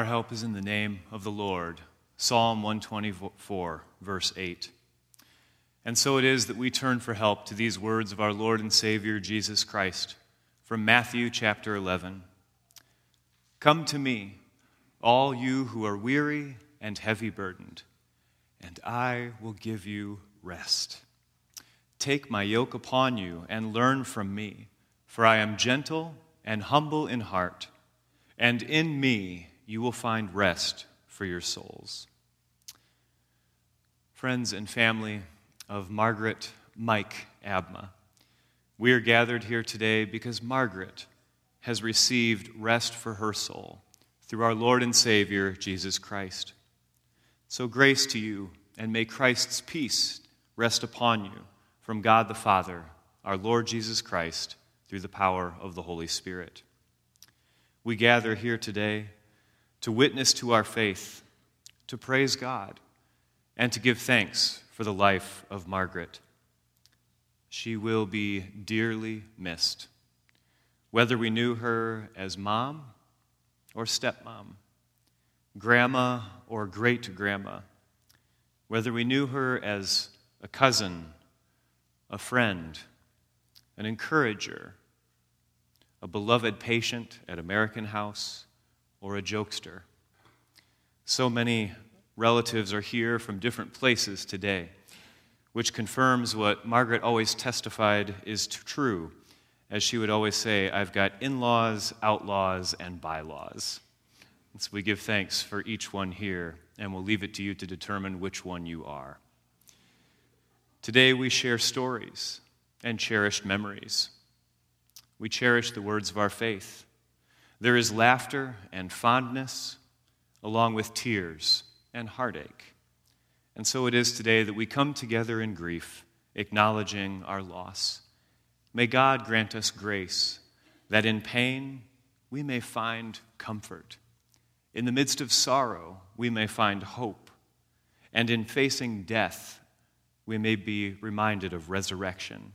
Our help is in the name of the Lord. Psalm 124, verse 8. And so it is that we turn for help to these words of our Lord and Savior Jesus Christ from Matthew chapter 11. Come to me, all you who are weary and heavy burdened, and I will give you rest. Take my yoke upon you and learn from me, for I am gentle and humble in heart, and in me you will find rest for your souls. Friends and family of Margaret Mike Abma, we are gathered here today because Margaret has received rest for her soul through our Lord and Savior, Jesus Christ. So, grace to you, and may Christ's peace rest upon you from God the Father, our Lord Jesus Christ, through the power of the Holy Spirit. We gather here today to witness to our faith, to praise God, and to give thanks for the life of Margaret. She will be dearly missed, whether we knew her as mom or stepmom, grandma or great grandma, whether we knew her as a cousin, a friend, an encourager, a beloved patient at American House or a jokester. So many relatives are here from different places today, which confirms what Margaret always testified is true. As she would always say, I've got in laws, outlaws, and bylaws. And so we give thanks for each one here, and we'll leave it to you to determine which one you are. Today we share stories and cherished memories. We cherish the words of our faith there is laughter and fondness, along with tears and heartache. And so it is today that we come together in grief, acknowledging our loss. May God grant us grace that in pain we may find comfort. In the midst of sorrow, we may find hope. And in facing death, we may be reminded of resurrection.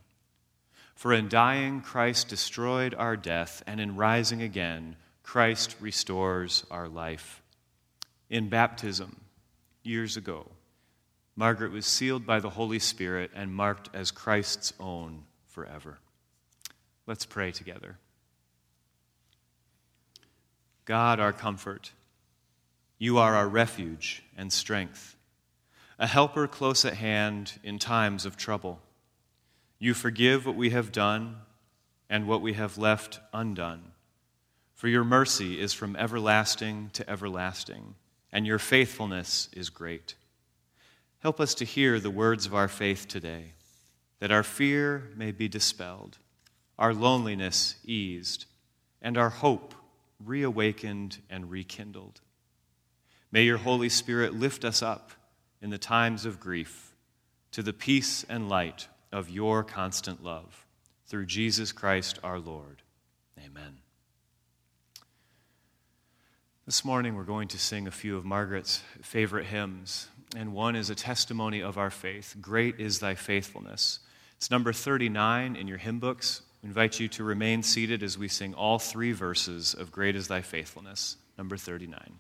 For in dying, Christ destroyed our death, and in rising again, Christ restores our life. In baptism, years ago, Margaret was sealed by the Holy Spirit and marked as Christ's own forever. Let's pray together. God, our comfort, you are our refuge and strength, a helper close at hand in times of trouble. You forgive what we have done and what we have left undone. For your mercy is from everlasting to everlasting, and your faithfulness is great. Help us to hear the words of our faith today, that our fear may be dispelled, our loneliness eased, and our hope reawakened and rekindled. May your Holy Spirit lift us up in the times of grief to the peace and light of your constant love. Through Jesus Christ our Lord. Amen. This morning we're going to sing a few of Margaret's favorite hymns, and one is a testimony of our faith. Great is thy faithfulness. It's number 39 in your hymn books. I invite you to remain seated as we sing all three verses of Great is thy faithfulness, number 39.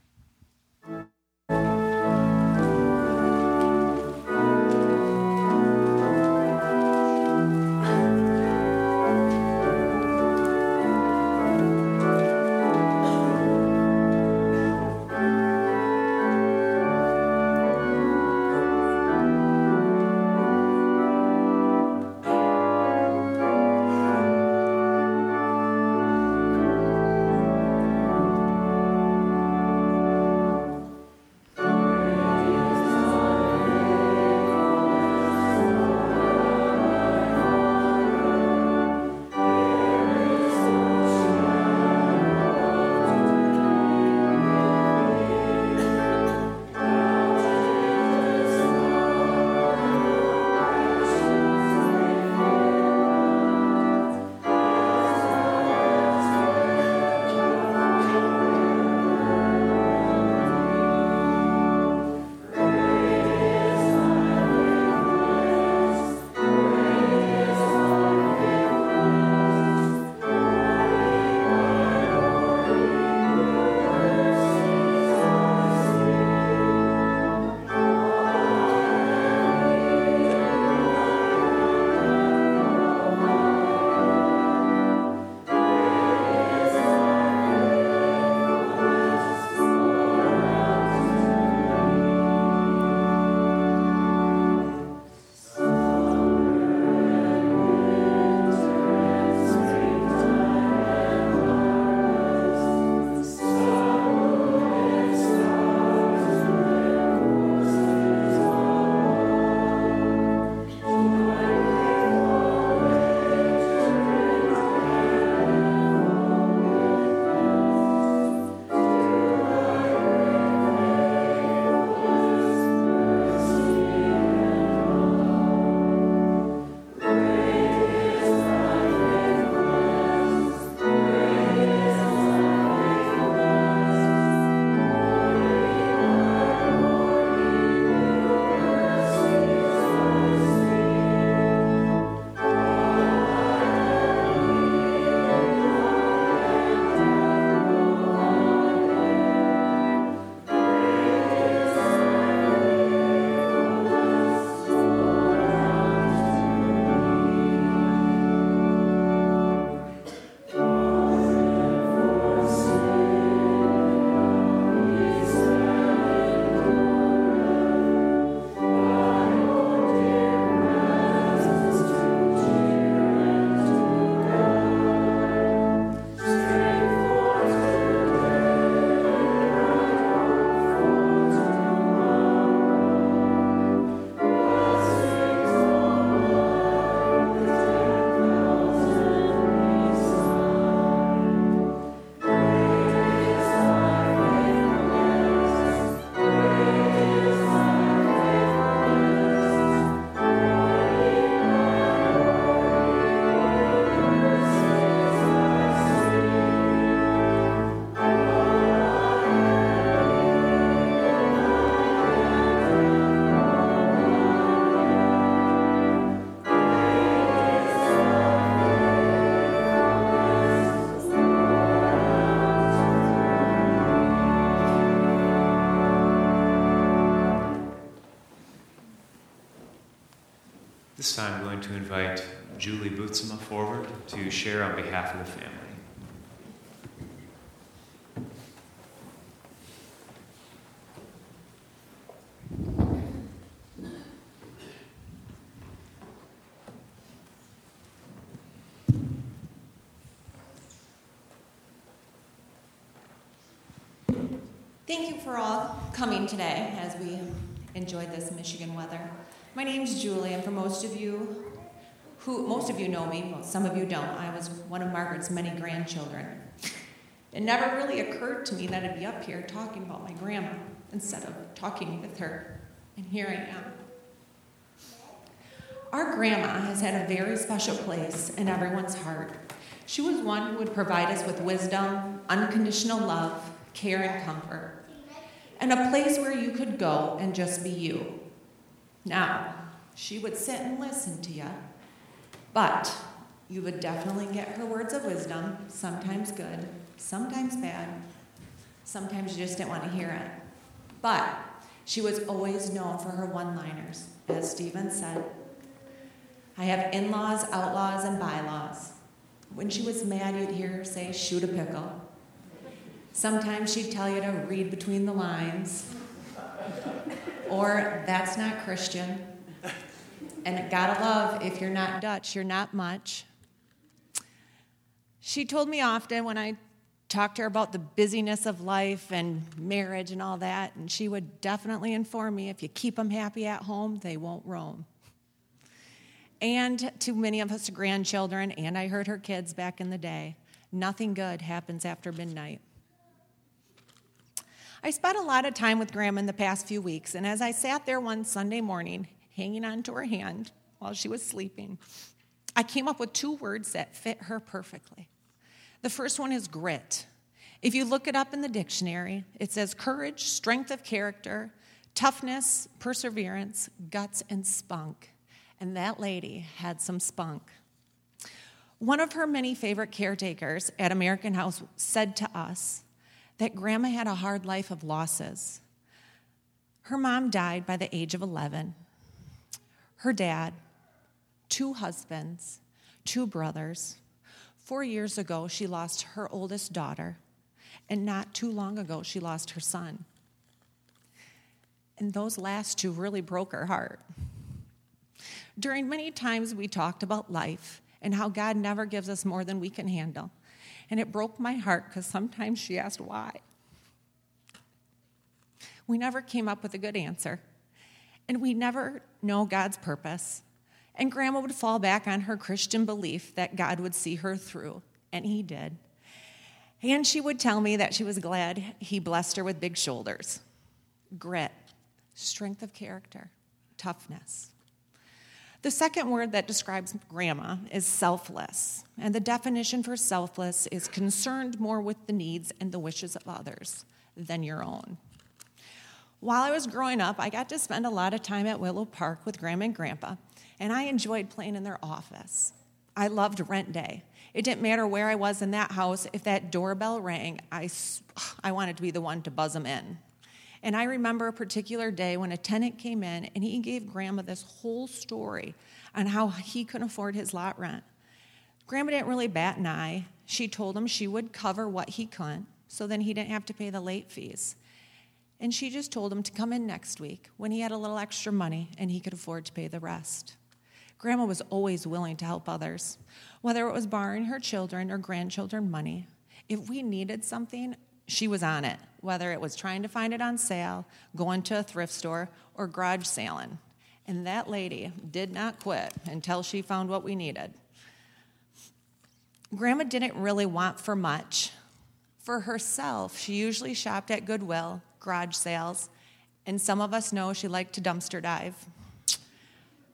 Going to invite Julie Bootsma forward to share on behalf of the family. Thank you for all coming today as we enjoyed this Michigan weather. My name's Julie, and for most of you, who most of you know me, well, some of you don't. I was one of Margaret's many grandchildren. It never really occurred to me that I'd be up here talking about my grandma instead of talking with her, and here I am. Our grandma has had a very special place in everyone's heart. She was one who would provide us with wisdom, unconditional love, care, and comfort, and a place where you could go and just be you. Now, she would sit and listen to you, but you would definitely get her words of wisdom, sometimes good, sometimes bad, sometimes you just didn't want to hear it. But she was always known for her one liners, as Stephen said. I have in laws, outlaws, and bylaws. When she was mad, you'd hear her say, shoot a pickle. Sometimes she'd tell you to read between the lines, or that's not Christian. And gotta love, if you're not Dutch, you're not much. She told me often when I talked to her about the busyness of life and marriage and all that, and she would definitely inform me if you keep them happy at home, they won't roam. And to many of us grandchildren, and I heard her kids back in the day, nothing good happens after midnight. I spent a lot of time with Grandma in the past few weeks, and as I sat there one Sunday morning, hanging onto her hand while she was sleeping, I came up with two words that fit her perfectly. The first one is grit. If you look it up in the dictionary, it says courage, strength of character, toughness, perseverance, guts, and spunk. And that lady had some spunk. One of her many favorite caretakers at American House said to us, that grandma had a hard life of losses. Her mom died by the age of 11. Her dad, two husbands, two brothers. Four years ago, she lost her oldest daughter, and not too long ago, she lost her son. And those last two really broke her heart. During many times, we talked about life and how God never gives us more than we can handle. And it broke my heart because sometimes she asked why. We never came up with a good answer. And we never know God's purpose. And Grandma would fall back on her Christian belief that God would see her through, and He did. And she would tell me that she was glad He blessed her with big shoulders, grit, strength of character, toughness. The second word that describes grandma is selfless. And the definition for selfless is concerned more with the needs and the wishes of others than your own. While I was growing up, I got to spend a lot of time at Willow Park with grandma and grandpa, and I enjoyed playing in their office. I loved rent day. It didn't matter where I was in that house, if that doorbell rang, I, I wanted to be the one to buzz them in. And I remember a particular day when a tenant came in and he gave Grandma this whole story on how he couldn't afford his lot rent. Grandma didn't really bat an eye. She told him she would cover what he couldn't, so then he didn't have to pay the late fees. And she just told him to come in next week when he had a little extra money and he could afford to pay the rest. Grandma was always willing to help others, whether it was borrowing her children or grandchildren money. If we needed something, she was on it, whether it was trying to find it on sale, going to a thrift store, or garage sailing. And that lady did not quit until she found what we needed. Grandma didn't really want for much. For herself, she usually shopped at Goodwill, garage sales, and some of us know she liked to dumpster dive.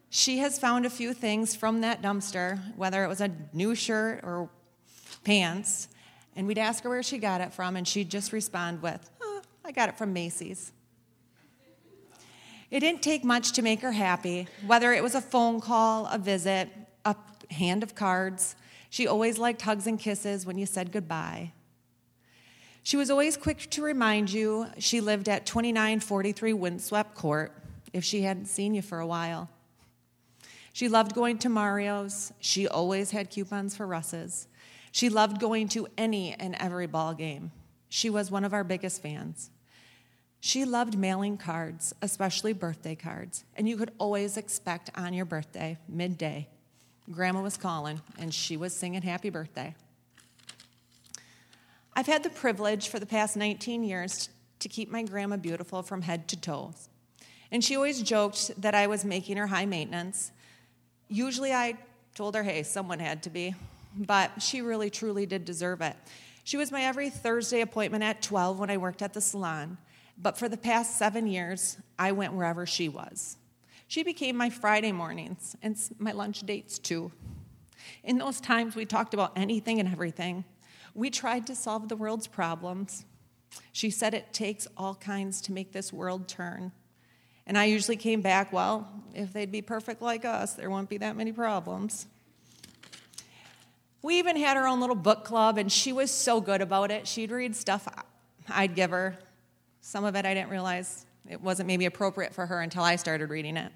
She has found a few things from that dumpster, whether it was a new shirt or pants, and we'd ask her where she got it from, and she'd just respond with, oh, I got it from Macy's. It didn't take much to make her happy, whether it was a phone call, a visit, a hand of cards. She always liked hugs and kisses when you said goodbye. She was always quick to remind you she lived at 2943 Windswept Court if she hadn't seen you for a while. She loved going to Mario's. She always had coupons for Russ's. She loved going to any and every ball game. She was one of our biggest fans. She loved mailing cards, especially birthday cards, and you could always expect on your birthday, midday, Grandma was calling and she was singing happy birthday. I've had the privilege for the past 19 years to keep my grandma beautiful from head to toes. And she always joked that I was making her high maintenance. Usually I told her, hey, someone had to be, but she really truly did deserve it. She was my every Thursday appointment at 12 when I worked at the salon, but for the past seven years, I went wherever she was. She became my Friday mornings and my lunch dates too. In those times, we talked about anything and everything. We tried to solve the world's problems. She said it takes all kinds to make this world turn. And I usually came back, well, if they'd be perfect like us, there won't be that many problems. We even had our own little book club, and she was so good about it. She'd read stuff I'd give her. Some of it I didn't realize it wasn't maybe appropriate for her until I started reading it.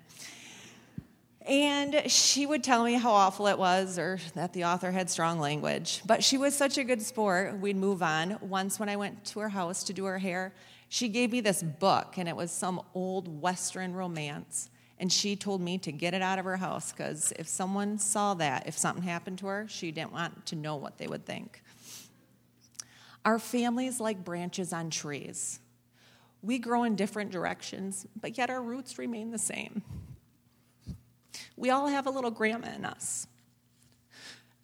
And she would tell me how awful it was or that the author had strong language. But she was such a good sport, we'd move on. Once, when I went to her house to do her hair, she gave me this book, and it was some old Western romance. And she told me to get it out of her house because if someone saw that, if something happened to her, she didn't want to know what they would think. Our families like branches on trees. We grow in different directions, but yet our roots remain the same. We all have a little grandma in us.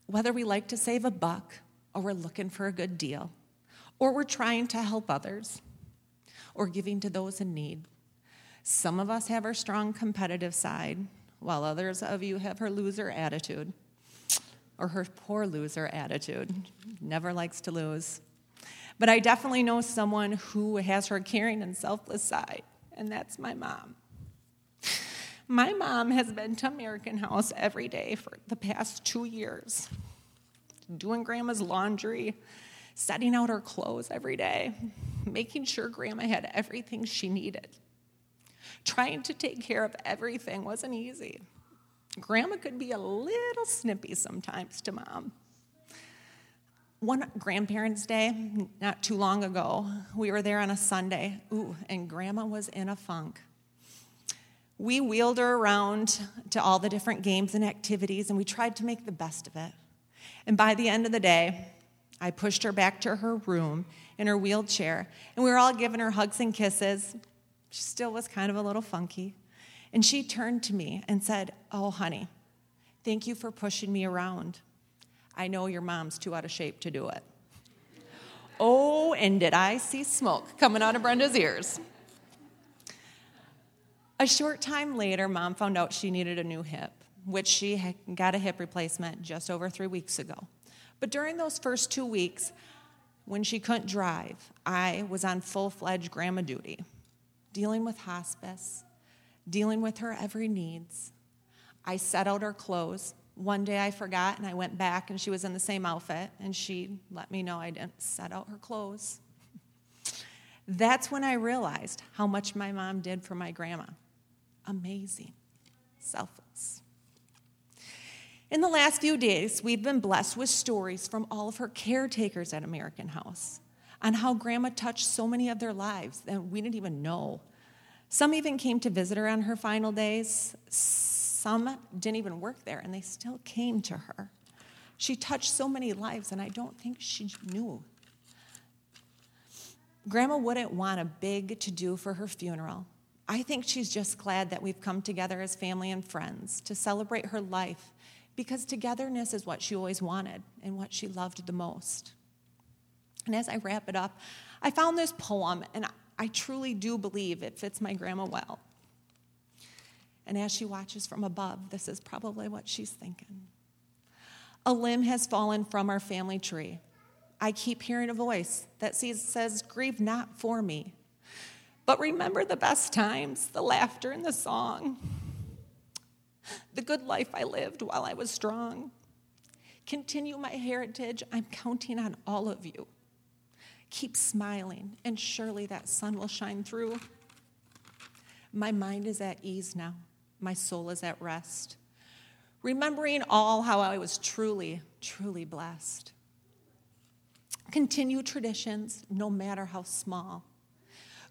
Whether we like to save a buck, or we're looking for a good deal, or we're trying to help others, or giving to those in need. Some of us have our strong competitive side, while others of you have her loser attitude, or her poor loser attitude. Never likes to lose. But I definitely know someone who has her caring and selfless side, and that's my mom. My mom has been to American House every day for the past two years, doing grandma's laundry, setting out her clothes every day, making sure grandma had everything she needed. Trying to take care of everything wasn't easy. Grandma could be a little snippy sometimes to mom. One grandparents' day, not too long ago, we were there on a Sunday. Ooh, and grandma was in a funk we wheeled her around to all the different games and activities, and we tried to make the best of it. And by the end of the day, I pushed her back to her room in her wheelchair, and we were all giving her hugs and kisses. She still was kind of a little funky. And she turned to me and said, Oh, honey, thank you for pushing me around. I know your mom's too out of shape to do it. oh, and did I see smoke coming out of Brenda's ears? A short time later, mom found out she needed a new hip, which she got a hip replacement just over three weeks ago. But during those first two weeks, when she couldn't drive, I was on full fledged grandma duty, dealing with hospice, dealing with her every needs. I set out her clothes. One day I forgot and I went back and she was in the same outfit and she let me know I didn't set out her clothes. That's when I realized how much my mom did for my grandma amazing, selfless. In the last few days, we've been blessed with stories from all of her caretakers at American House on how Grandma touched so many of their lives that we didn't even know. Some even came to visit her on her final days. Some didn't even work there, and they still came to her. She touched so many lives, and I don't think she knew. Grandma wouldn't want a big to do for her funeral, I think she's just glad that we've come together as family and friends to celebrate her life because togetherness is what she always wanted and what she loved the most. And as I wrap it up, I found this poem, and I truly do believe it fits my grandma well. And as she watches from above, this is probably what she's thinking. A limb has fallen from our family tree. I keep hearing a voice that says, Grieve not for me, but remember the best times, the laughter and the song, the good life I lived while I was strong. Continue my heritage. I'm counting on all of you. Keep smiling, and surely that sun will shine through. My mind is at ease now, my soul is at rest. remembering all how I was truly, truly blessed. Continue traditions, no matter how small.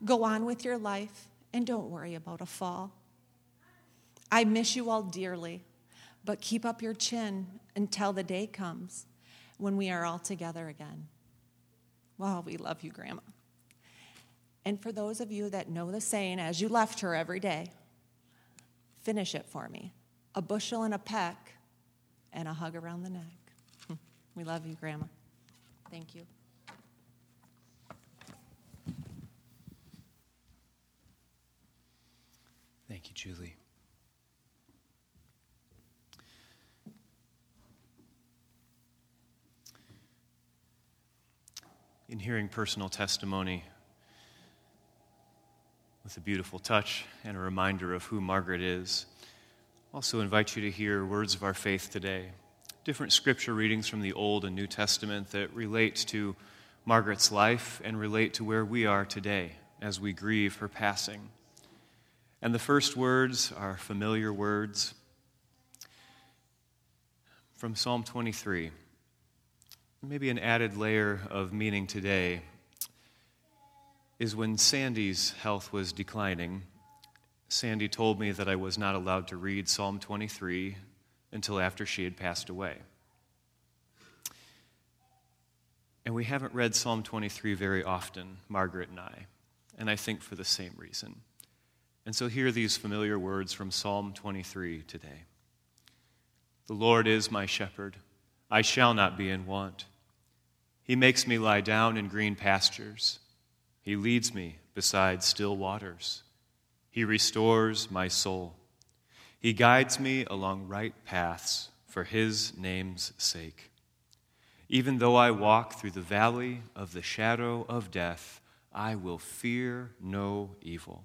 Go on with your life and don't worry about a fall. I miss you all dearly, but keep up your chin until the day comes when we are all together again. Well, we love you, Grandma. And for those of you that know the saying, as you left her every day, finish it for me a bushel and a peck, and a hug around the neck. we love you, Grandma. Thank you. Thank you, Julie. In hearing personal testimony with a beautiful touch and a reminder of who Margaret is, I also invite you to hear words of our faith today. Different scripture readings from the Old and New Testament that relate to Margaret's life and relate to where we are today as we grieve her passing. And the first words are familiar words from Psalm 23. Maybe an added layer of meaning today is when Sandy's health was declining. Sandy told me that I was not allowed to read Psalm 23 until after she had passed away. And we haven't read Psalm 23 very often, Margaret and I, and I think for the same reason. And so hear these familiar words from Psalm 23 today The Lord is my shepherd, I shall not be in want. He makes me lie down in green pastures, He leads me beside still waters. He restores my soul. He guides me along right paths for His name's sake. Even though I walk through the valley of the shadow of death, I will fear no evil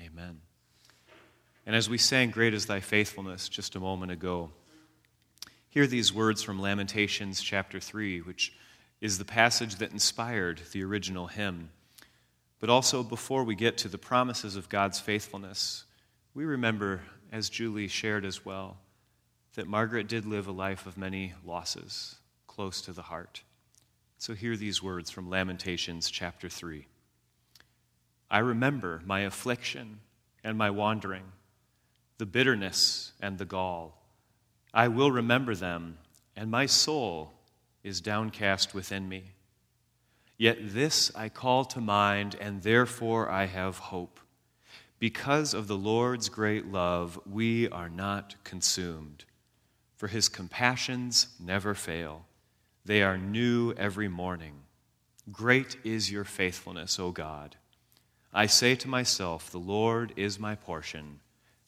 Amen. And as we sang, Great is Thy Faithfulness just a moment ago, hear these words from Lamentations chapter 3, which is the passage that inspired the original hymn. But also, before we get to the promises of God's faithfulness, we remember, as Julie shared as well, that Margaret did live a life of many losses close to the heart. So, hear these words from Lamentations chapter 3. I remember my affliction and my wandering, the bitterness and the gall. I will remember them, and my soul is downcast within me. Yet this I call to mind, and therefore I have hope. Because of the Lord's great love, we are not consumed, for his compassions never fail. They are new every morning. Great is your faithfulness, O God. I say to myself, The Lord is my portion,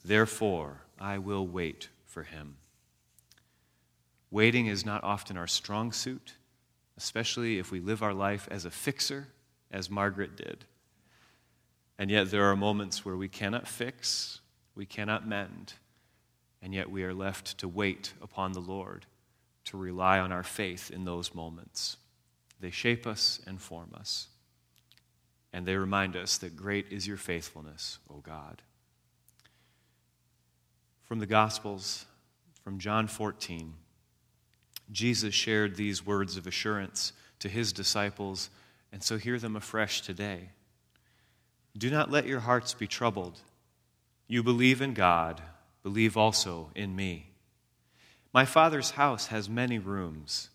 therefore I will wait for him. Waiting is not often our strong suit, especially if we live our life as a fixer, as Margaret did. And yet there are moments where we cannot fix, we cannot mend, and yet we are left to wait upon the Lord, to rely on our faith in those moments. They shape us and form us and they remind us that great is your faithfulness, O God. From the Gospels, from John 14, Jesus shared these words of assurance to his disciples, and so hear them afresh today. Do not let your hearts be troubled. You believe in God, believe also in me. My Father's house has many rooms.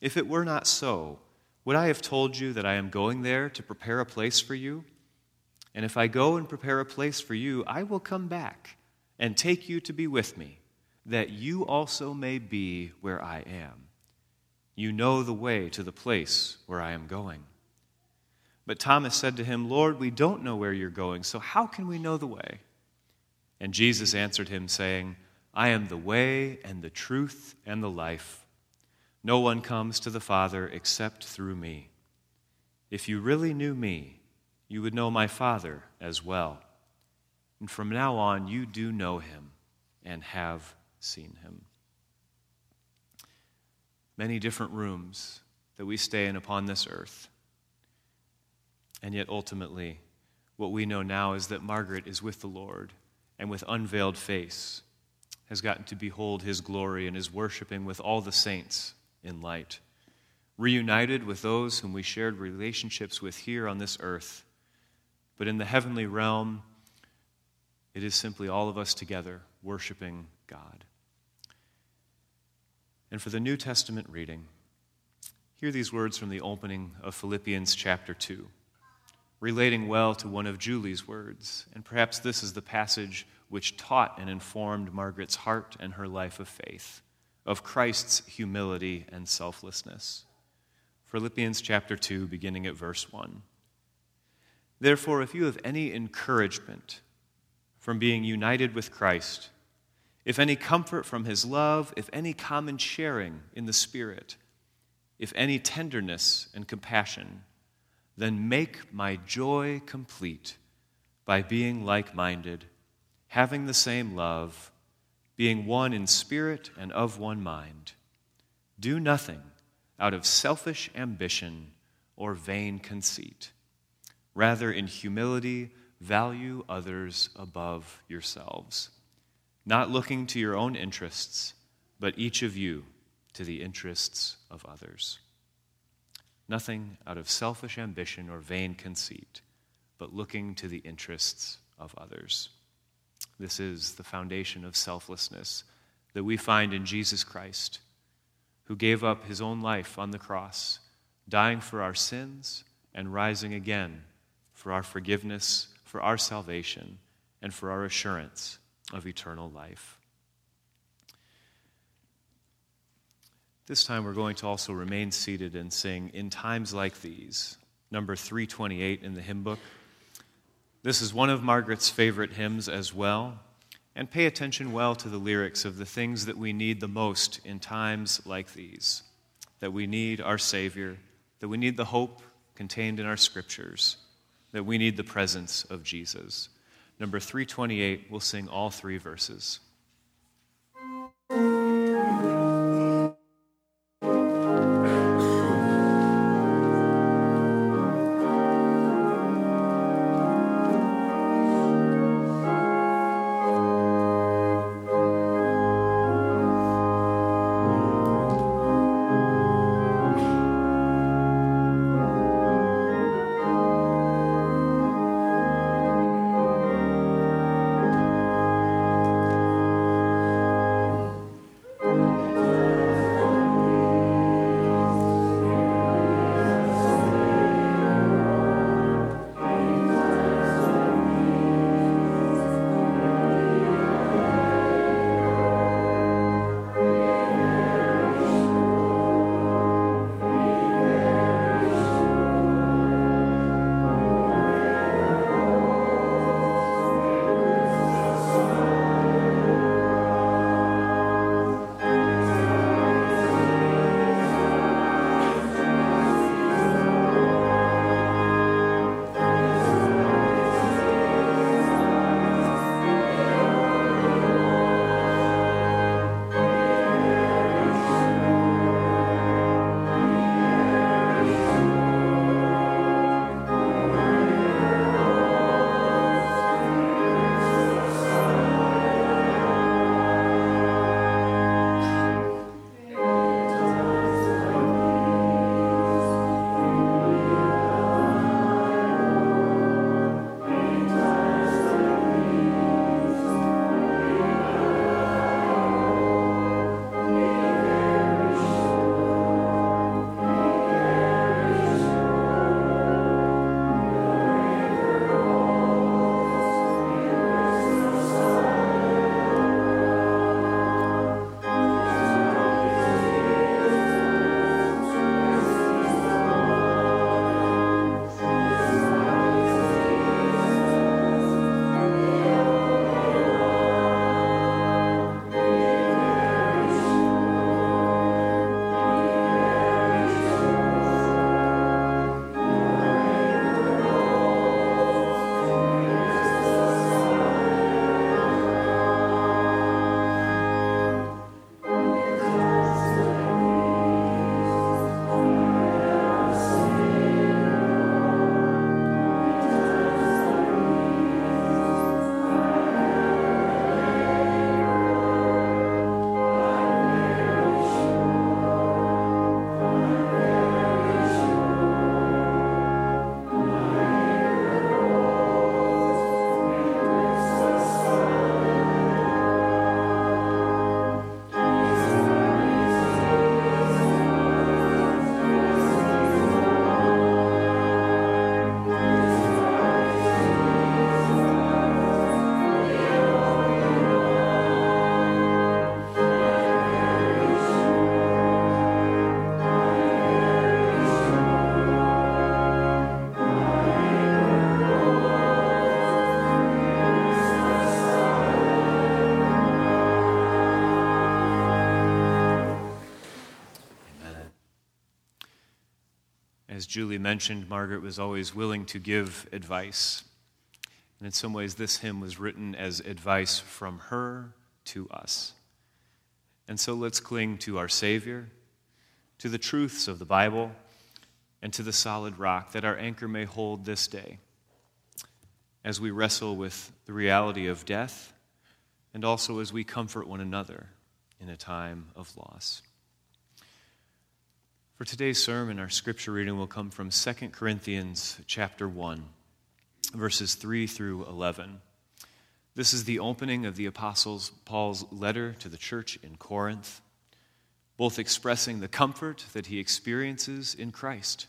If it were not so, would I have told you that I am going there to prepare a place for you? And if I go and prepare a place for you, I will come back and take you to be with me, that you also may be where I am. You know the way to the place where I am going. But Thomas said to him, Lord, we don't know where you're going, so how can we know the way? And Jesus answered him, saying, I am the way and the truth and the life. No one comes to the Father except through me. If you really knew me, you would know my Father as well. And from now on, you do know him and have seen him. Many different rooms that we stay in upon this earth. And yet, ultimately, what we know now is that Margaret is with the Lord and with unveiled face has gotten to behold his glory and is worshiping with all the saints in light. Reunited with those whom we shared relationships with here on this earth. But in the heavenly realm, it is simply all of us together worshiping God. And for the New Testament reading, hear these words from the opening of Philippians chapter 2, relating well to one of Julie's words. And perhaps this is the passage which taught and informed Margaret's heart and her life of faith, of Christ's humility and selflessness. Philippians chapter 2, beginning at verse 1. Therefore, if you have any encouragement from being united with Christ, if any comfort from his love, if any common sharing in the Spirit, if any tenderness and compassion, then make my joy complete by being like minded having the same love, being one in spirit and of one mind. Do nothing out of selfish ambition or vain conceit. Rather, in humility, value others above yourselves, not looking to your own interests, but each of you to the interests of others. Nothing out of selfish ambition or vain conceit, but looking to the interests of others. This is the foundation of selflessness that we find in Jesus Christ, who gave up his own life on the cross, dying for our sins and rising again for our forgiveness, for our salvation, and for our assurance of eternal life. This time we're going to also remain seated and sing In Times Like These, number 328 in the hymn book. This is one of Margaret's favorite hymns as well. And pay attention well to the lyrics of the things that we need the most in times like these that we need our Savior, that we need the hope contained in our scriptures, that we need the presence of Jesus. Number 328, we'll sing all three verses. Julie mentioned, Margaret was always willing to give advice. And in some ways, this hymn was written as advice from her to us. And so let's cling to our Savior, to the truths of the Bible, and to the solid rock that our anchor may hold this day as we wrestle with the reality of death and also as we comfort one another in a time of loss. For today's sermon, our scripture reading will come from 2 Corinthians chapter 1, verses 3 through 11. This is the opening of the Apostle Paul's letter to the church in Corinth, both expressing the comfort that he experiences in Christ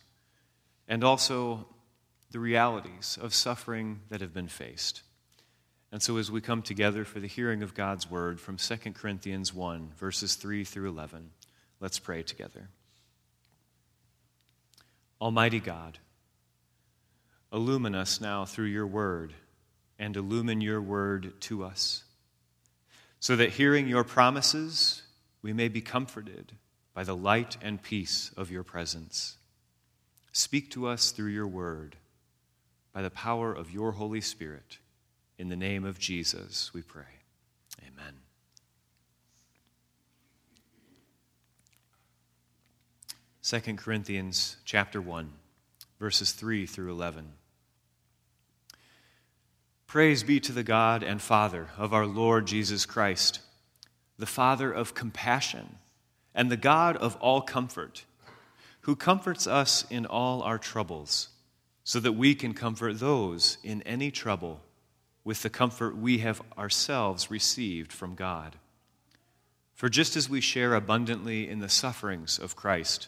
and also the realities of suffering that have been faced. And so, as we come together for the hearing of God's word from 2 Corinthians 1, verses 3 through 11, let's pray together. Almighty God, illumine us now through your word and illumine your word to us, so that hearing your promises, we may be comforted by the light and peace of your presence. Speak to us through your word by the power of your Holy Spirit. In the name of Jesus, we pray. 2 Corinthians chapter 1, verses 3 through 11. Praise be to the God and Father of our Lord Jesus Christ, the Father of compassion and the God of all comfort, who comforts us in all our troubles, so that we can comfort those in any trouble with the comfort we have ourselves received from God. For just as we share abundantly in the sufferings of Christ,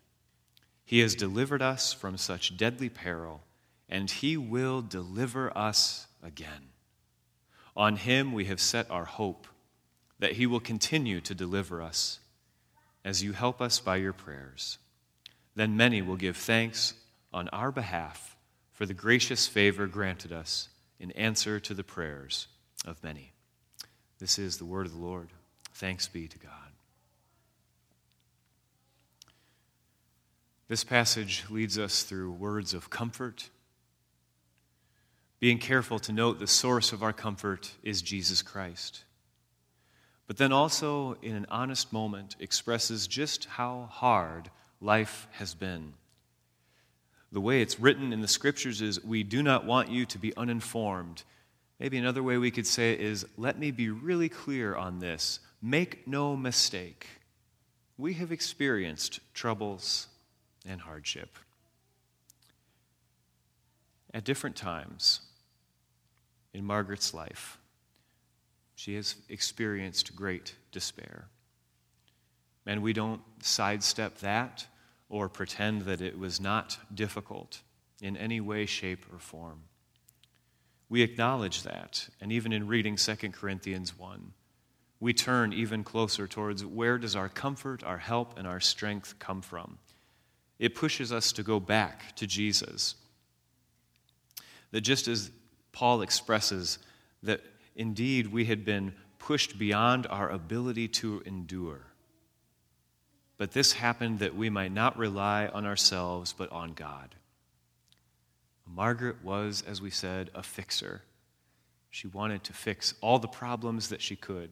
He has delivered us from such deadly peril, and He will deliver us again. On Him we have set our hope that He will continue to deliver us as you help us by your prayers. Then many will give thanks on our behalf for the gracious favor granted us in answer to the prayers of many. This is the word of the Lord. Thanks be to God. This passage leads us through words of comfort, being careful to note the source of our comfort is Jesus Christ. But then also, in an honest moment, expresses just how hard life has been. The way it's written in the scriptures is we do not want you to be uninformed. Maybe another way we could say it is let me be really clear on this. Make no mistake. We have experienced troubles and hardship. At different times in Margaret's life, she has experienced great despair. And we don't sidestep that or pretend that it was not difficult in any way, shape, or form. We acknowledge that, and even in reading 2 Corinthians 1, we turn even closer towards where does our comfort, our help, and our strength come from? It pushes us to go back to Jesus. That just as Paul expresses that indeed we had been pushed beyond our ability to endure, but this happened that we might not rely on ourselves but on God. Margaret was, as we said, a fixer. She wanted to fix all the problems that she could,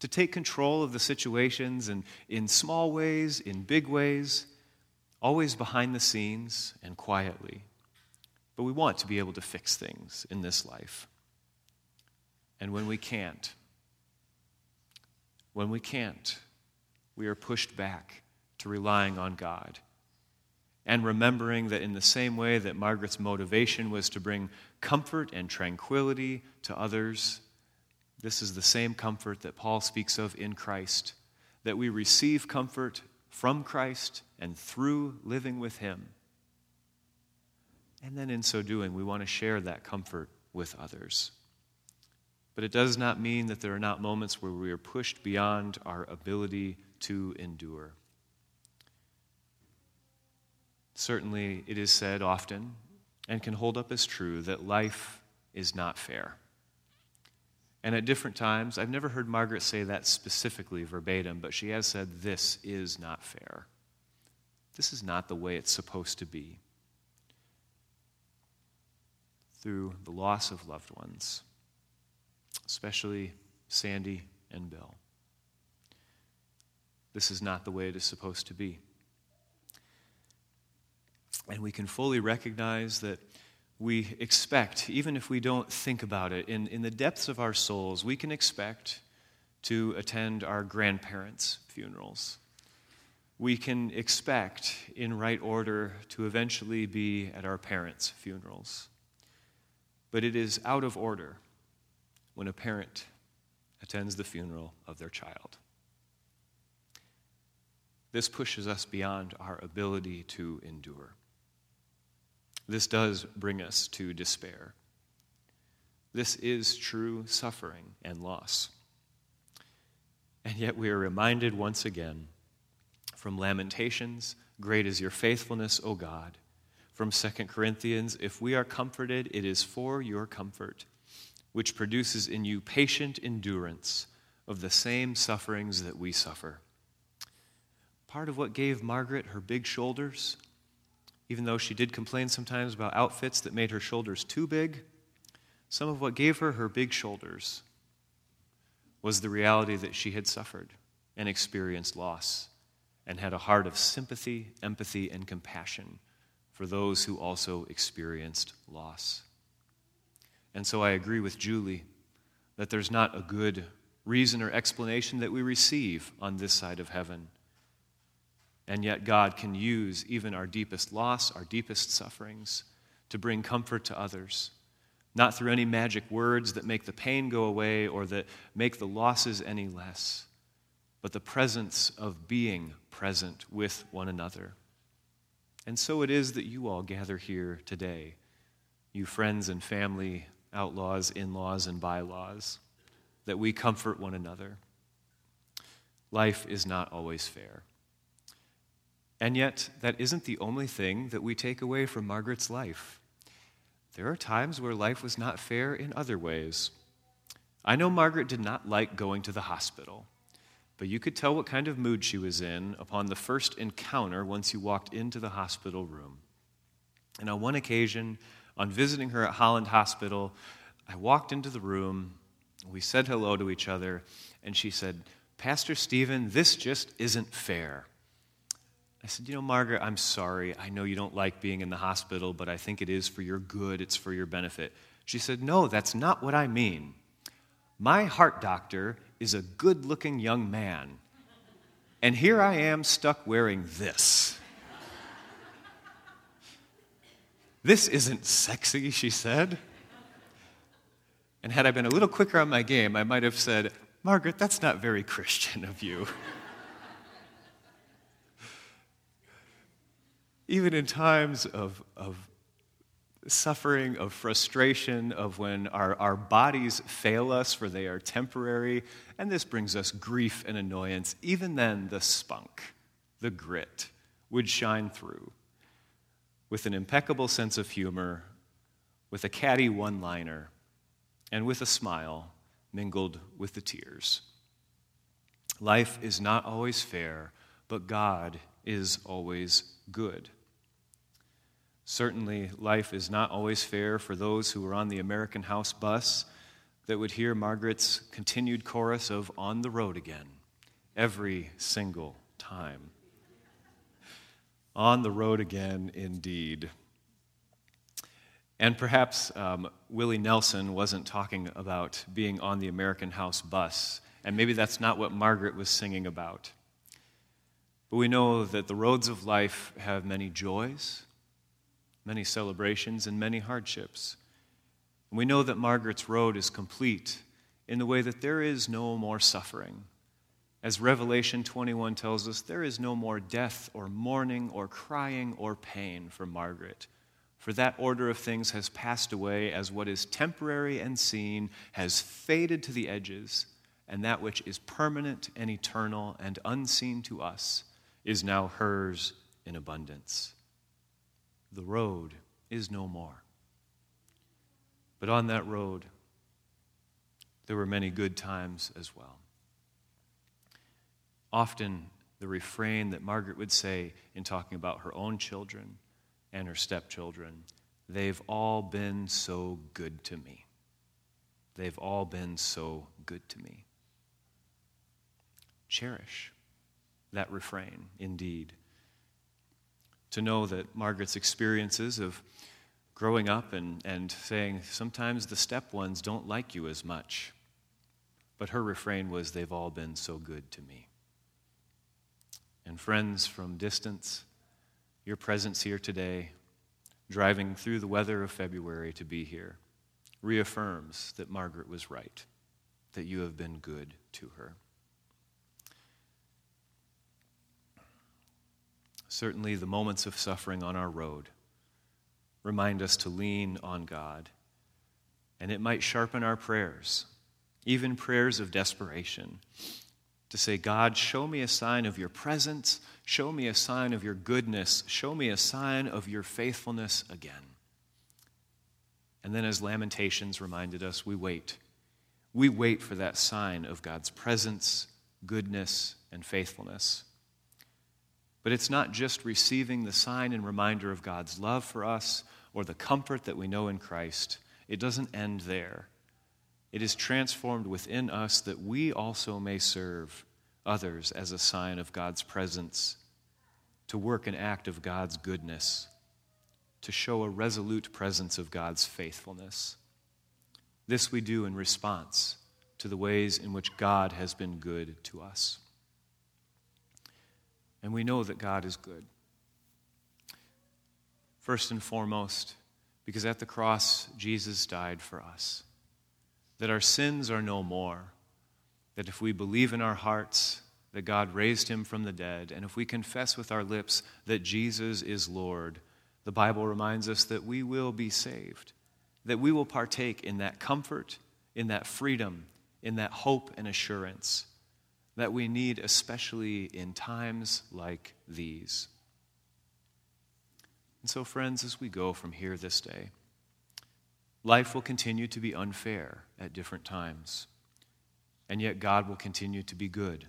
to take control of the situations and in small ways, in big ways always behind the scenes and quietly. But we want to be able to fix things in this life. And when we can't, when we can't, we are pushed back to relying on God. And remembering that in the same way that Margaret's motivation was to bring comfort and tranquility to others, this is the same comfort that Paul speaks of in Christ, that we receive comfort from Christ and through living with Him. And then in so doing, we want to share that comfort with others. But it does not mean that there are not moments where we are pushed beyond our ability to endure. Certainly, it is said often and can hold up as true that life is not fair. And at different times, I've never heard Margaret say that specifically verbatim, but she has said, This is not fair. This is not the way it's supposed to be. Through the loss of loved ones, especially Sandy and Bill. This is not the way it is supposed to be. And we can fully recognize that we expect, even if we don't think about it, in, in the depths of our souls, we can expect to attend our grandparents' funerals. We can expect, in right order, to eventually be at our parents' funerals. But it is out of order when a parent attends the funeral of their child. This pushes us beyond our ability to endure. This does bring us to despair. This is true suffering and loss. And yet we are reminded once again from Lamentations, Great is your faithfulness, O God. From 2 Corinthians, if we are comforted, it is for your comfort, which produces in you patient endurance of the same sufferings that we suffer. Part of what gave Margaret her big shoulders even though she did complain sometimes about outfits that made her shoulders too big, some of what gave her her big shoulders was the reality that she had suffered and experienced loss and had a heart of sympathy, empathy, and compassion for those who also experienced loss. And so I agree with Julie that there's not a good reason or explanation that we receive on this side of heaven and yet, God can use even our deepest loss, our deepest sufferings, to bring comfort to others. Not through any magic words that make the pain go away or that make the losses any less, but the presence of being present with one another. And so it is that you all gather here today, you friends and family, outlaws, in laws, and bylaws, that we comfort one another. Life is not always fair. And yet, that isn't the only thing that we take away from Margaret's life. There are times where life was not fair in other ways. I know Margaret did not like going to the hospital, but you could tell what kind of mood she was in upon the first encounter once you walked into the hospital room. And on one occasion, on visiting her at Holland Hospital, I walked into the room, we said hello to each other, and she said, Pastor Stephen, this just isn't fair. I said, You know, Margaret, I'm sorry. I know you don't like being in the hospital, but I think it is for your good, it's for your benefit. She said, No, that's not what I mean. My heart doctor is a good looking young man. And here I am stuck wearing this. this isn't sexy, she said. And had I been a little quicker on my game, I might have said, Margaret, that's not very Christian of you. even in times of, of suffering, of frustration, of when our, our bodies fail us, for they are temporary, and this brings us grief and annoyance, even then the spunk, the grit, would shine through with an impeccable sense of humor, with a catty one liner, and with a smile mingled with the tears. Life is not always fair, but God is always good. Certainly, life is not always fair for those who were on the American House bus that would hear Margaret's continued chorus of On the Road Again every single time. On the road again, indeed. And perhaps um, Willie Nelson wasn't talking about being on the American House bus, and maybe that's not what Margaret was singing about. But we know that the roads of life have many joys, many celebrations, and many hardships. And we know that Margaret's road is complete in the way that there is no more suffering. As Revelation 21 tells us, there is no more death or mourning or crying or pain for Margaret for that order of things has passed away as what is temporary and seen has faded to the edges, and that which is permanent and eternal and unseen to us is now hers in abundance. The road is no more. But on that road, there were many good times as well. Often, the refrain that Margaret would say in talking about her own children and her stepchildren, they've all been so good to me. They've all been so good to me. Cherish that refrain, indeed. To know that Margaret's experiences of growing up and, and saying, sometimes the step ones don't like you as much. But her refrain was, they've all been so good to me. And friends from distance, your presence here today, driving through the weather of February to be here, reaffirms that Margaret was right, that you have been good to her. Certainly, the moments of suffering on our road remind us to lean on God, and it might sharpen our prayers, even prayers of desperation to say, God, show me a sign of your presence, show me a sign of your goodness, show me a sign of your faithfulness again. And then, as Lamentations reminded us, we wait. We wait for that sign of God's presence, goodness, and faithfulness. But it's not just receiving the sign and reminder of God's love for us or the comfort that we know in Christ. It doesn't end there. It is transformed within us that we also may serve others as a sign of God's presence, to work an act of God's goodness, to show a resolute presence of God's faithfulness. This we do in response to the ways in which God has been good to us. And we know that God is good. First and foremost, because at the cross, Jesus died for us that our sins are no more, that if we believe in our hearts that God raised him from the dead, and if we confess with our lips that Jesus is Lord, the Bible reminds us that we will be saved, that we will partake in that comfort, in that freedom, in that hope and assurance that we need, especially in times like these. And so, friends, as we go from here this day, Life will continue to be unfair at different times, and yet God will continue to be good.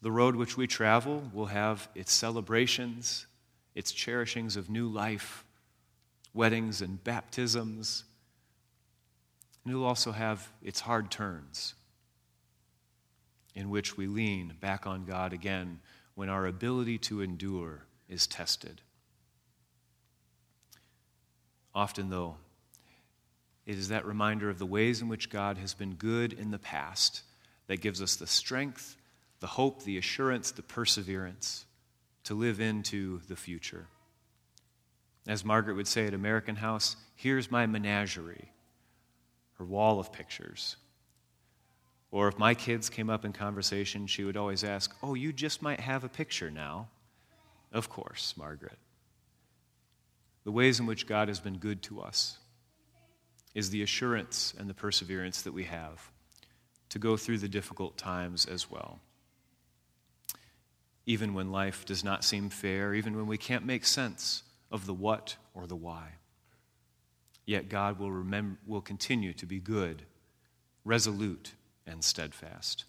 The road which we travel will have its celebrations, its cherishings of new life, weddings and baptisms, and it will also have its hard turns in which we lean back on God again when our ability to endure is tested. Often, though, it is that reminder of the ways in which God has been good in the past that gives us the strength, the hope, the assurance, the perseverance to live into the future. As Margaret would say at American House, here's my menagerie, her wall of pictures. Or if my kids came up in conversation, she would always ask, Oh, you just might have a picture now. Of course, Margaret. The ways in which God has been good to us is the assurance and the perseverance that we have to go through the difficult times as well. Even when life does not seem fair, even when we can't make sense of the what or the why. Yet God will, remember, will continue to be good, resolute, and steadfast.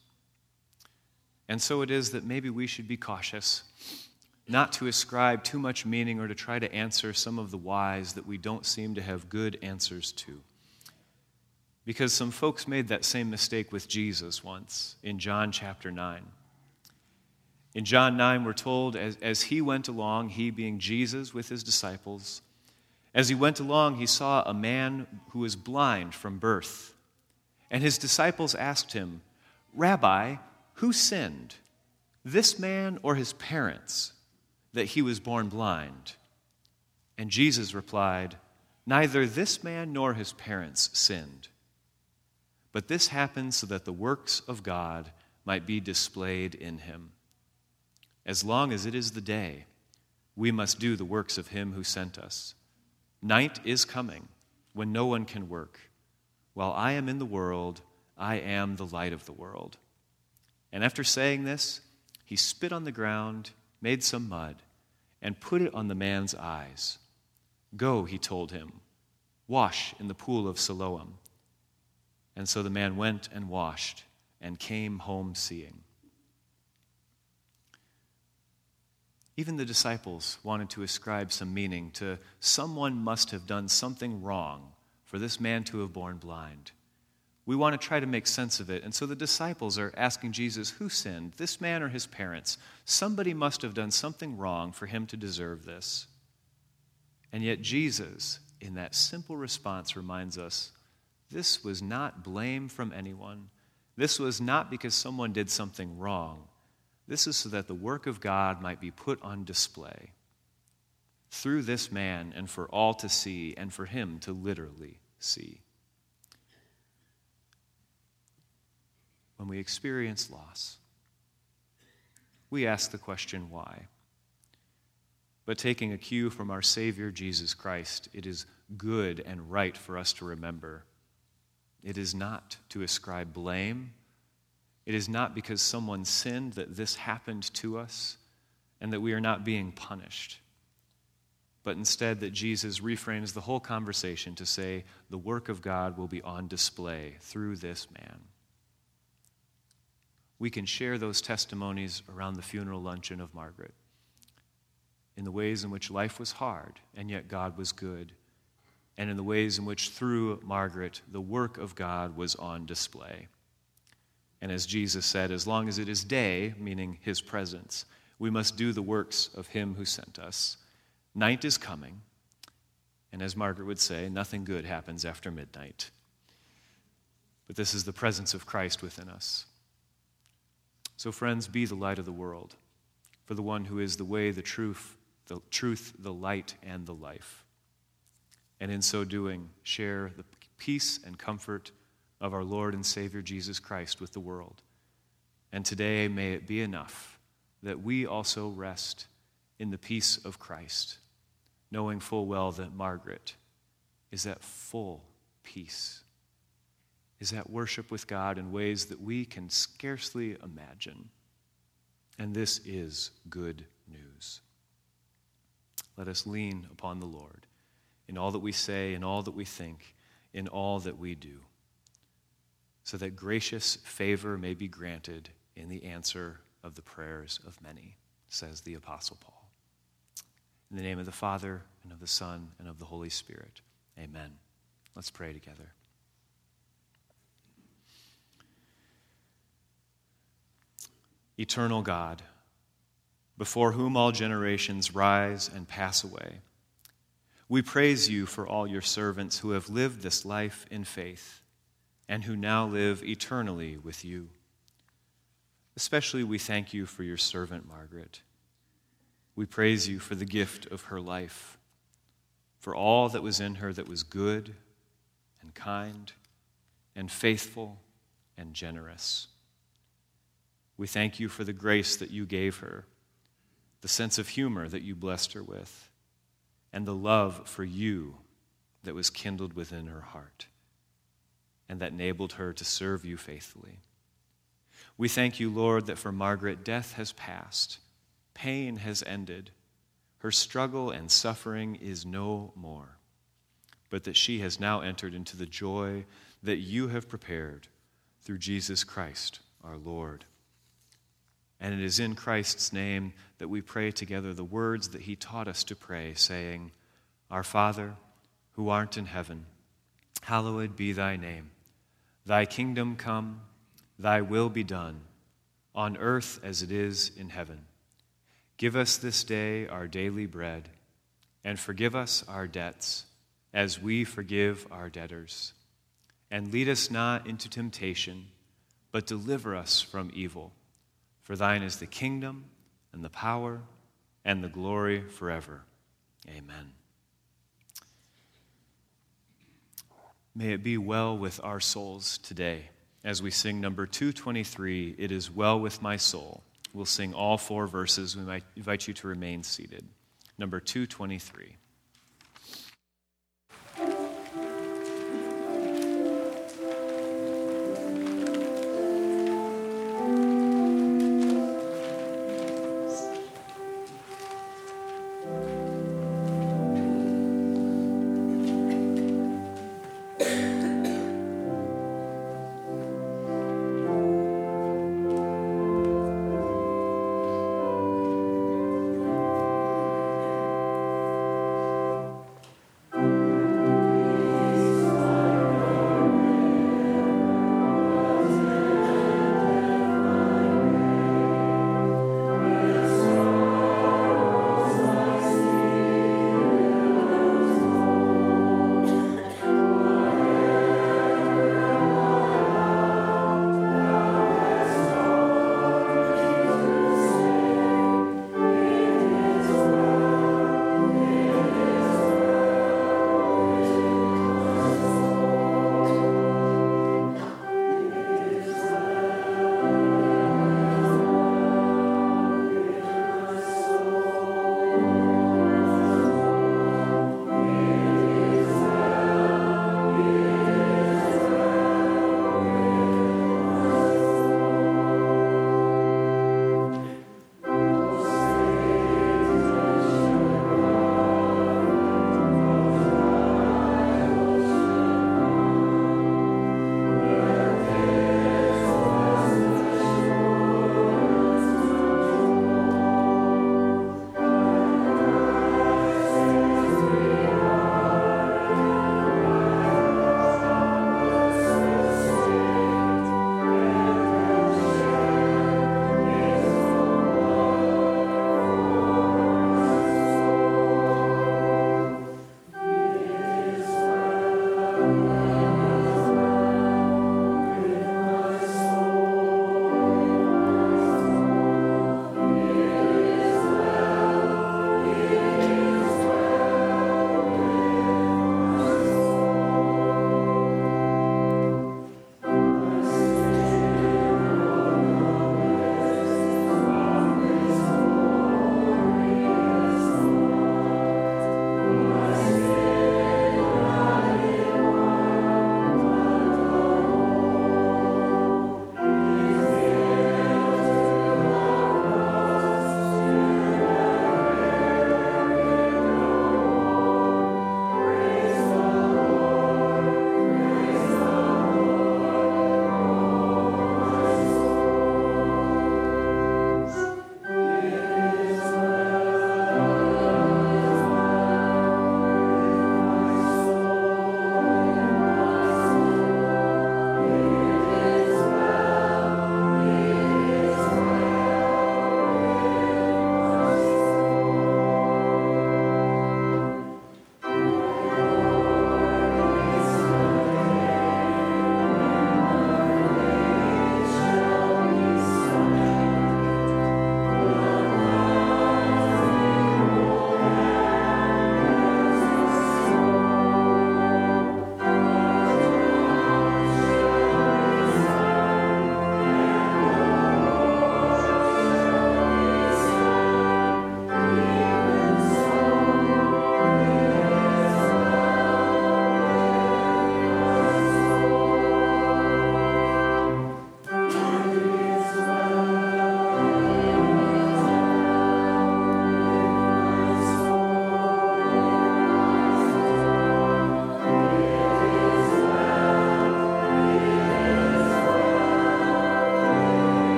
And so it is that maybe we should be cautious not to ascribe too much meaning or to try to answer some of the whys that we don't seem to have good answers to. Because some folks made that same mistake with Jesus once in John chapter 9. In John 9, we're told as, as he went along, he being Jesus with his disciples, as he went along, he saw a man who was blind from birth. And his disciples asked him, Rabbi, who sinned, this man or his parents, that he was born blind? And Jesus replied, Neither this man nor his parents sinned. But this happened so that the works of God might be displayed in him. As long as it is the day, we must do the works of him who sent us. Night is coming when no one can work. While I am in the world, I am the light of the world. And after saying this, he spit on the ground, made some mud, and put it on the man's eyes. Go, he told him, wash in the pool of Siloam. And so the man went and washed and came home seeing. Even the disciples wanted to ascribe some meaning to someone must have done something wrong for this man to have born blind. We want to try to make sense of it. And so the disciples are asking Jesus, who sinned, this man or his parents? Somebody must have done something wrong for him to deserve this. And yet, Jesus, in that simple response, reminds us this was not blame from anyone. This was not because someone did something wrong. This is so that the work of God might be put on display through this man and for all to see and for him to literally see. When we experience loss, we ask the question, why? But taking a cue from our Savior Jesus Christ, it is good and right for us to remember it is not to ascribe blame it is not because someone sinned that this happened to us and that we are not being punished, but instead that Jesus reframes the whole conversation to say, the work of God will be on display through this man. We can share those testimonies around the funeral luncheon of Margaret in the ways in which life was hard and yet God was good, and in the ways in which through Margaret the work of God was on display. And as Jesus said, as long as it is day, meaning his presence, we must do the works of him who sent us. Night is coming. And as Margaret would say, nothing good happens after midnight. But this is the presence of Christ within us. So, friends, be the light of the world for the one who is the way, the truth, the truth, the light, and the life. And in so doing, share the peace and comfort of our Lord and Savior Jesus Christ with the world. And today may it be enough that we also rest in the peace of Christ, knowing full well that Margaret is at full peace, is at worship with God in ways that we can scarcely imagine. And this is good news. Let us lean upon the Lord in all that we say, in all that we think, in all that we do so that gracious favor may be granted in the answer of the prayers of many, says the Apostle Paul. In the name of the Father, and of the Son, and of the Holy Spirit, amen. Let's pray together. Eternal God, before whom all generations rise and pass away, we praise you for all your servants who have lived this life in faith and who now live eternally with you. Especially, we thank you for your servant, Margaret. We praise you for the gift of her life, for all that was in her that was good and kind and faithful and generous. We thank you for the grace that you gave her, the sense of humor that you blessed her with, and the love for you that was kindled within her heart and that enabled her to serve you faithfully. We thank you, Lord, that for Margaret, death has passed, pain has ended, her struggle and suffering is no more, but that she has now entered into the joy that you have prepared through Jesus Christ, our Lord. And it is in Christ's name that we pray together the words that he taught us to pray, saying, Our Father, who art in heaven, hallowed be thy name. Thy kingdom come, thy will be done, on earth as it is in heaven. Give us this day our daily bread, and forgive us our debts as we forgive our debtors. And lead us not into temptation, but deliver us from evil. For thine is the kingdom, and the power, and the glory forever. Amen. May it be well with our souls today as we sing number 223, It Is Well With My Soul. We'll sing all four verses. We might invite you to remain seated. Number 223.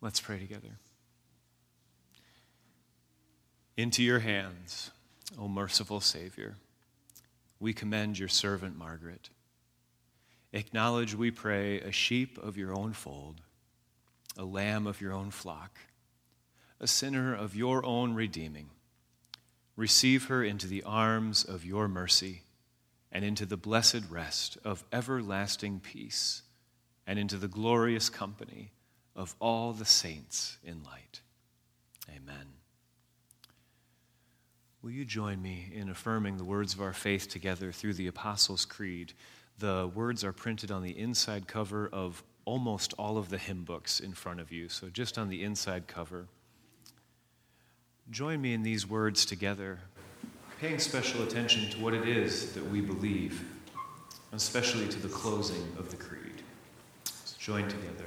Let's pray together. Into your hands, O merciful Savior, we commend your servant Margaret. Acknowledge, we pray, a sheep of your own fold, a lamb of your own flock, a sinner of your own redeeming. Receive her into the arms of your mercy and into the blessed rest of everlasting peace and into the glorious company of all the saints in light. Amen. Will you join me in affirming the words of our faith together through the Apostles' Creed? The words are printed on the inside cover of almost all of the hymn books in front of you, so just on the inside cover. Join me in these words together, paying special attention to what it is that we believe, especially to the closing of the Creed. Let's join together.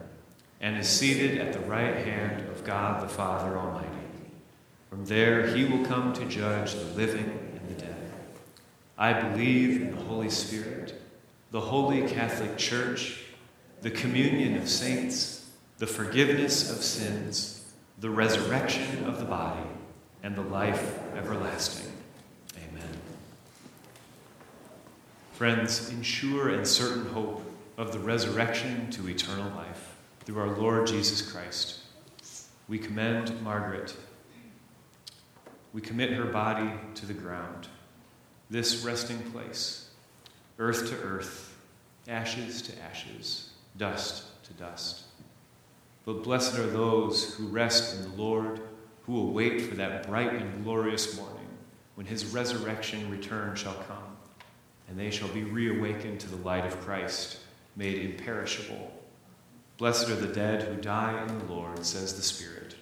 and is seated at the right hand of God the Father Almighty. From there, he will come to judge the living and the dead. I believe in the Holy Spirit, the holy Catholic Church, the communion of saints, the forgiveness of sins, the resurrection of the body, and the life everlasting. Amen. Friends, in sure and certain hope of the resurrection to eternal life through our Lord Jesus Christ, we commend Margaret we commit her body to the ground, this resting place, earth to earth, ashes to ashes, dust to dust. But blessed are those who rest in the Lord, who will wait for that bright and glorious morning when his resurrection return shall come, and they shall be reawakened to the light of Christ, made imperishable. Blessed are the dead who die in the Lord, says the Spirit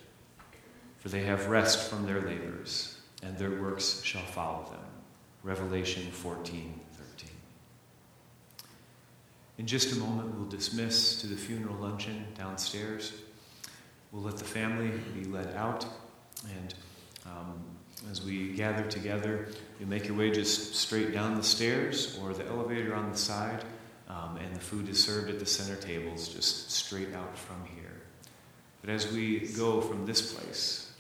for they have rest from their labors, and their works shall follow them. Revelation 14 13. In just a moment, we'll dismiss to the funeral luncheon downstairs. We'll let the family be led out, and um, as we gather together, you make your way just straight down the stairs or the elevator on the side, um, and the food is served at the center tables just straight out from here. But as we go from this place,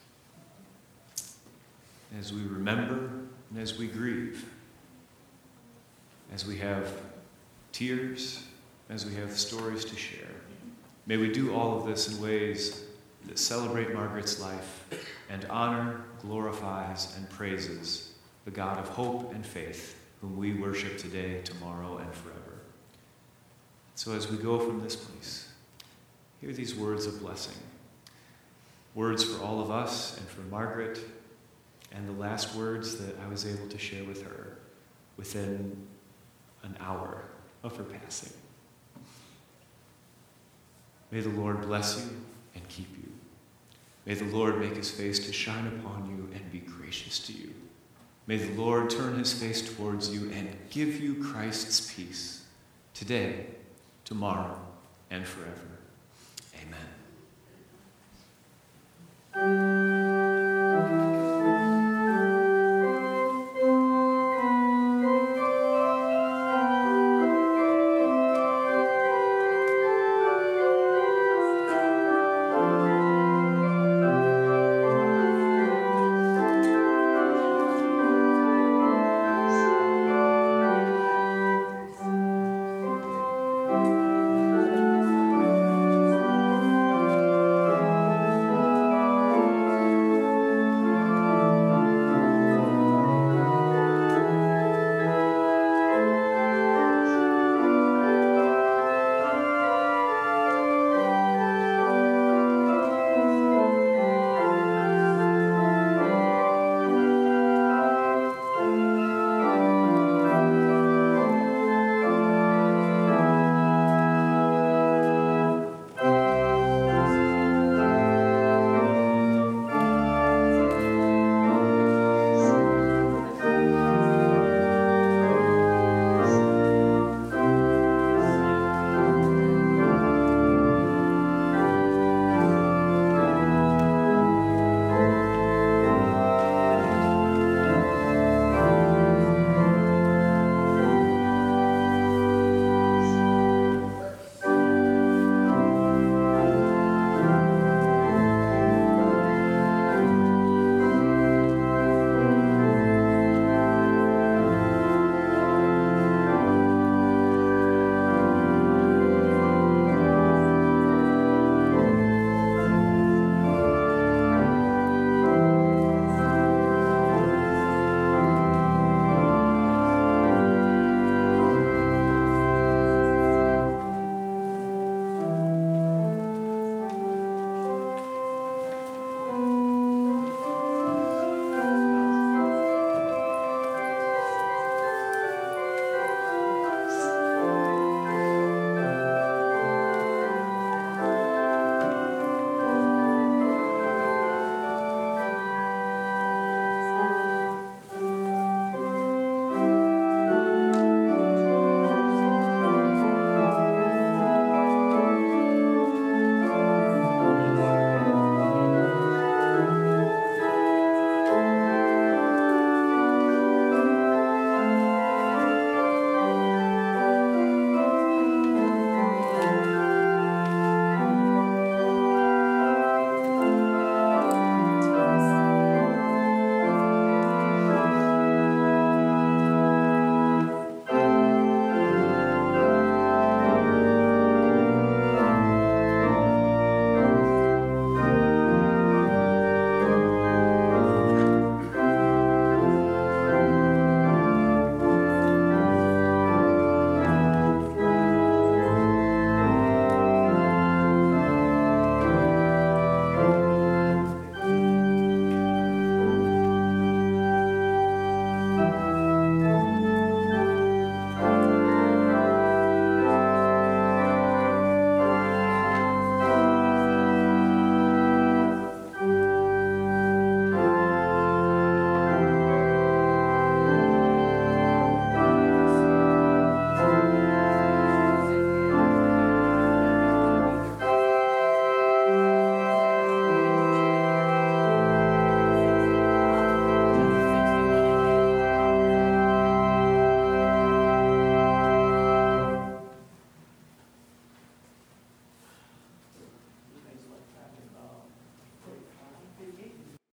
as we remember and as we grieve, as we have tears, as we have stories to share. May we do all of this in ways that celebrate Margaret's life and honor, glorifies, and praises the God of hope and faith, whom we worship today, tomorrow, and forever. So as we go from this place, hear these words of blessing. Words for all of us and for Margaret and the last words that I was able to share with her within an hour of her passing. May the Lord bless you and keep you. May the Lord make his face to shine upon you and be gracious to you. May the Lord turn his face towards you and give you Christ's peace today, tomorrow, and forever.